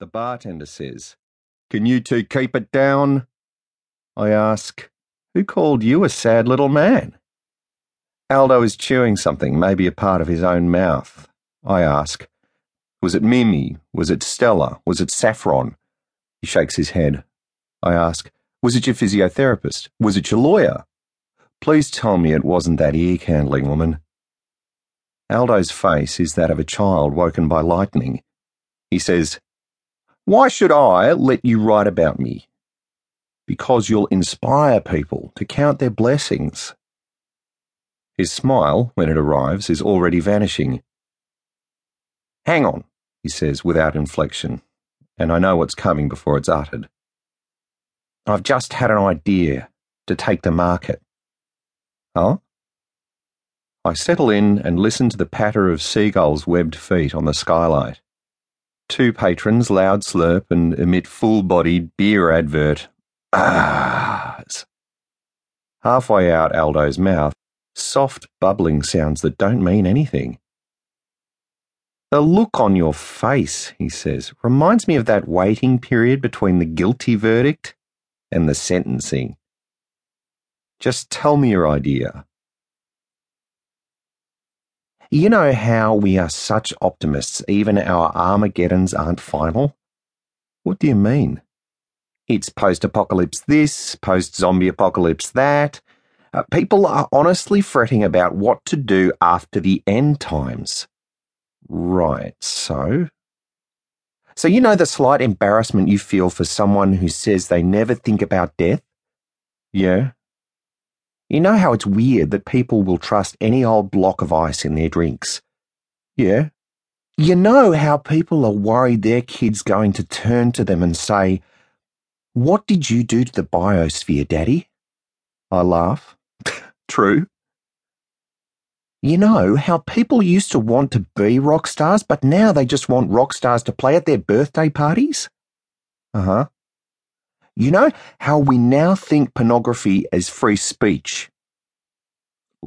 The bartender says, Can you two keep it down? I ask, Who called you a sad little man? Aldo is chewing something, maybe a part of his own mouth. I ask, Was it Mimi? Was it Stella? Was it Saffron? He shakes his head. I ask, Was it your physiotherapist? Was it your lawyer? Please tell me it wasn't that ear candling woman. Aldo's face is that of a child woken by lightning. He says, Why should I let you write about me? Because you'll inspire people to count their blessings. His smile, when it arrives, is already vanishing. Hang on, he says without inflection, and I know what's coming before it's uttered. I've just had an idea to take the market. Huh? I settle in and listen to the patter of seagulls' webbed feet on the skylight. Two patrons loud slurp and emit full bodied beer advert. Ahs. Halfway out Aldo's mouth, soft bubbling sounds that don't mean anything. The look on your face, he says, reminds me of that waiting period between the guilty verdict and the sentencing. Just tell me your idea. You know how we are such optimists, even our Armageddons aren't final? What do you mean? It's post apocalypse this, post zombie apocalypse that. Uh, people are honestly fretting about what to do after the end times. Right, so? So, you know the slight embarrassment you feel for someone who says they never think about death? Yeah, you know how it's weird that people will trust any old block of ice in their drinks? Yeah. You know how people are worried their kid's going to turn to them and say, What did you do to the biosphere, Daddy? I laugh. True. You know how people used to want to be rock stars, but now they just want rock stars to play at their birthday parties? Uh huh. You know how we now think pornography as free speech?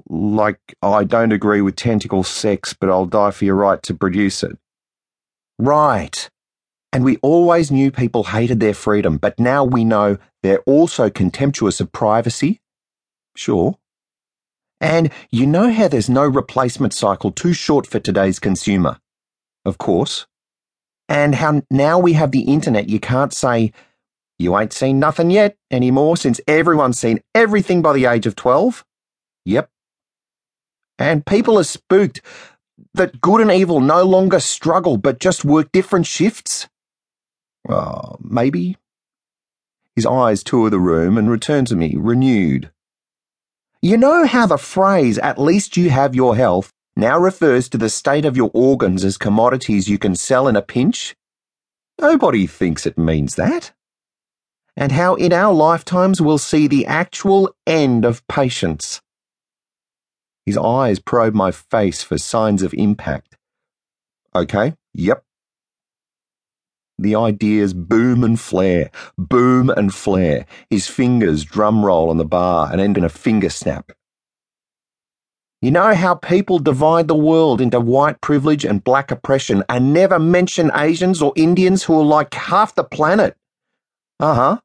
Like, I don't agree with tentacle sex, but I'll die for your right to produce it. Right. And we always knew people hated their freedom, but now we know they're also contemptuous of privacy? Sure. And you know how there's no replacement cycle too short for today's consumer? Of course. And how now we have the internet, you can't say, you ain't seen nothing yet anymore since everyone's seen everything by the age of 12? Yep. And people are spooked that good and evil no longer struggle but just work different shifts? Oh, maybe. His eyes tour the room and return to me, renewed. You know how the phrase, at least you have your health, now refers to the state of your organs as commodities you can sell in a pinch? Nobody thinks it means that and how in our lifetimes we'll see the actual end of patience. His eyes probe my face for signs of impact. Okay, yep. The ideas boom and flare, boom and flare. His fingers drum roll on the bar and end in a finger snap. You know how people divide the world into white privilege and black oppression and never mention Asians or Indians who are like half the planet? Uh huh.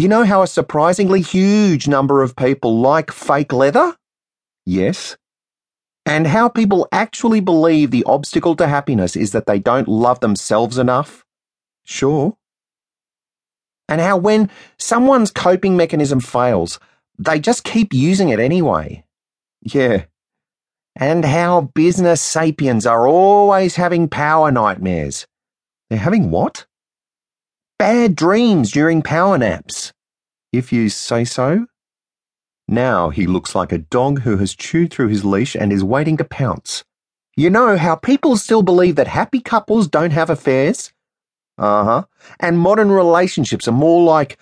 You know how a surprisingly huge number of people like fake leather? Yes. And how people actually believe the obstacle to happiness is that they don't love themselves enough? Sure. And how when someone's coping mechanism fails, they just keep using it anyway? Yeah. And how business sapiens are always having power nightmares. They're having what? Bad dreams during power naps. If you say so. Now he looks like a dog who has chewed through his leash and is waiting to pounce. You know how people still believe that happy couples don't have affairs? Uh huh. And modern relationships are more like,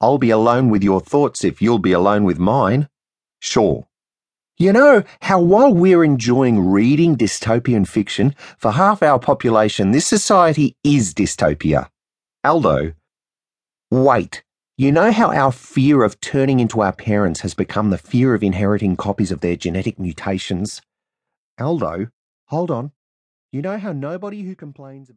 I'll be alone with your thoughts if you'll be alone with mine. Sure. You know how while we're enjoying reading dystopian fiction, for half our population, this society is dystopia. Aldo, wait. You know how our fear of turning into our parents has become the fear of inheriting copies of their genetic mutations? Aldo, hold on. You know how nobody who complains about